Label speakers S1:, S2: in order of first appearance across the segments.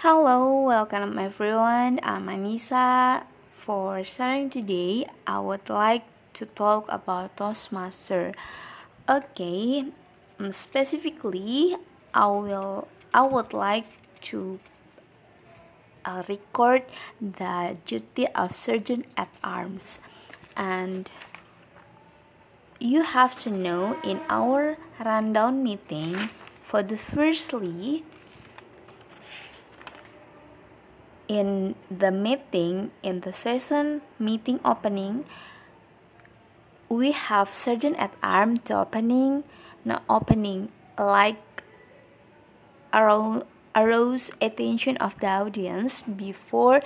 S1: Hello, welcome everyone. I'm Anissa. For starting today, I would like to talk about Toastmaster. Okay, um, specifically, I will I would like to uh, record the duty of sergeant at arms and you have to know in our rundown meeting for the firstly in the meeting in the session meeting opening we have sergeant at arm to opening not opening like arouse attention of the audience before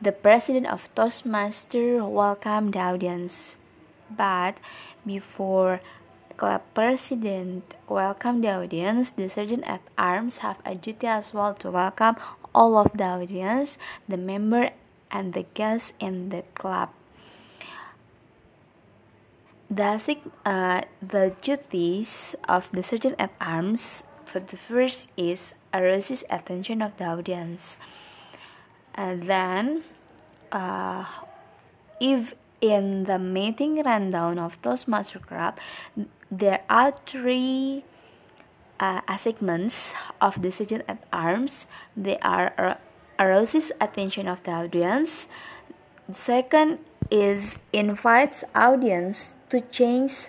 S1: the president of Toastmaster welcomed the audience. But before club president welcome the audience, the sergeant at arms have a duty as well to welcome all of the audience, the member and the guests in the club. The, uh, the duties of the sergeant at arms for the first is arouses attention of the audience and then uh, if in the meeting rundown of Toastmaster Club there are three uh, segments of the sergeant at arms. They are arouses attention of the audience. The second is invites audience to change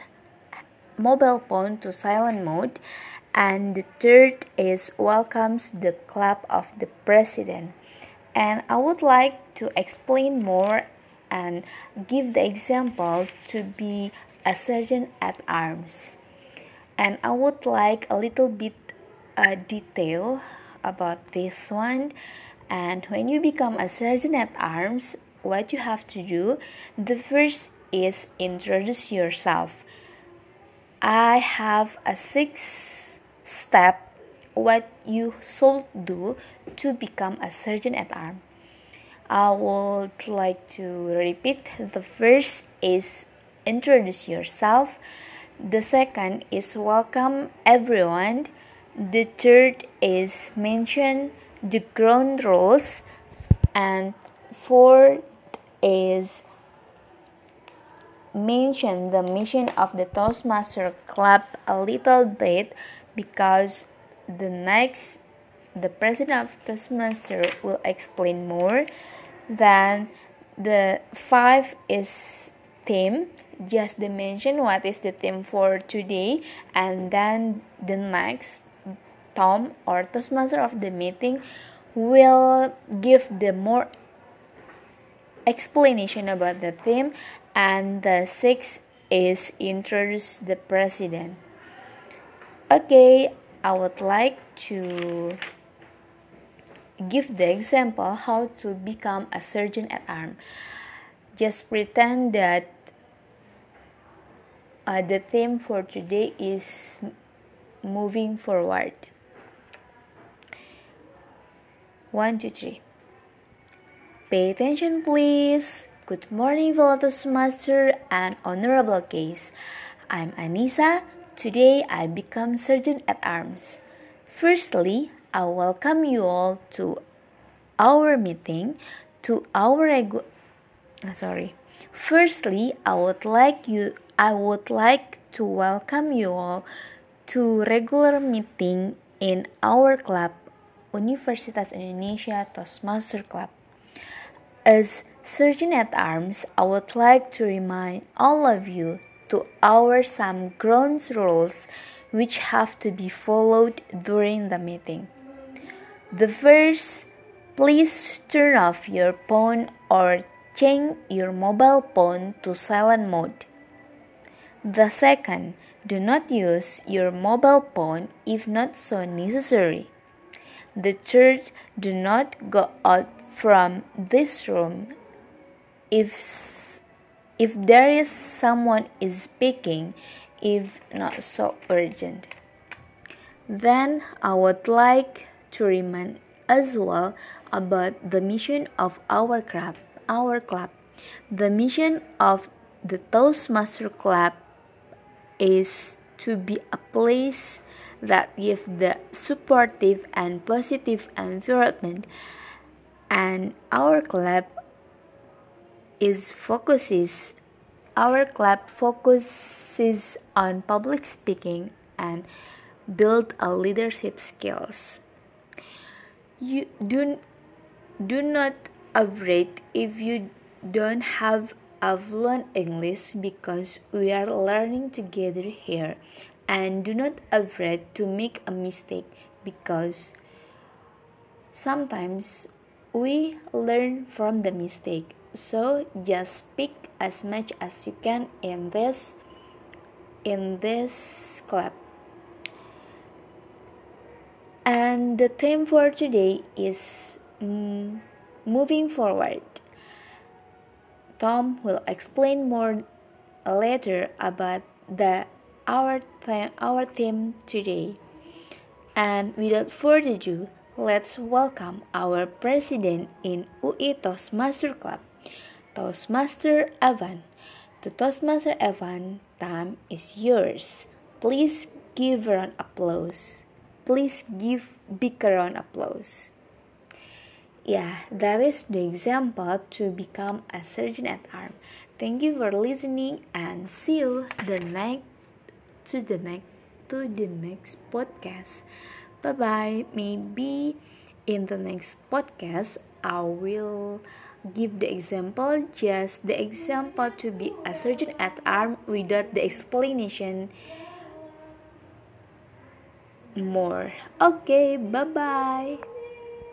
S1: mobile phone to silent mode. And the third is welcomes the club of the president. And i would like to explain more and give the example to be a sergeant at arms and i would like a little bit uh, detail about this one. And when you become a sergeant at arms what you have to do the first is introduce yourself. I have a six step what you should do to become a sergeant at arms. I would like to repeat. The first is introduce yourself, the second is welcome everyone, the third is mention the ground rules, and fourth is mention the mission of the Toastmaster Club a little bit because the next the president of Toastmaster will explain more. Then the five is theme just mention what is the theme for today and then the next Tom or Toastmaster of the meeting will give the more explanation about the theme and the sixth is introduce the president. Okay, I would like to give the example how to become a surgeon at arm. Just pretend that uh, the theme for today is moving forward. One, two, three. Pay attention, please. Good morning, fellow Master and honorable case. I'm Anissa Today I become sergeant at arms. Firstly, I welcome you all to our meeting, to our regu- uh, sorry. Firstly, I would like you I would like to welcome you all to regular meeting in our club, Universitas Indonesia Toastmaster Club. As Sergeant at Arms, I would like to remind all of you to our some ground rules which have to be followed during the meeting. The first, please turn off your phone or change your mobile phone to silent mode. The second, do not use your mobile phone if not so necessary. The third, do not go out from this room if if there is someone is speaking if not so urgent then i would like to remind as well about the mission of our club our club the mission of the toastmaster club is to be a place that give the supportive and positive environment. And our club is focuses our club focuses on public speaking and build a leadership skills. You do do not afraid if you don't have a learned English because we are learning together here. And do not afraid to make a mistake because sometimes we learn from the mistake. So just speak as much as you can in this in this club and the theme for today is mm, moving forward tom will explain more later about the our th- our theme today and without further ado let's welcome our president in UI Toastmaster Club Toastmaster Evan. To Toastmaster Evan time is yours. Please give a round applause. Please give big round applause. Yeah, that is the example to become a surgeon at arm. Thank you for listening and see you the next to the next to the next podcast. Bye bye. Maybe in the next podcast I will give the example just the example to be a surgeon at arm without the explanation more okay bye bye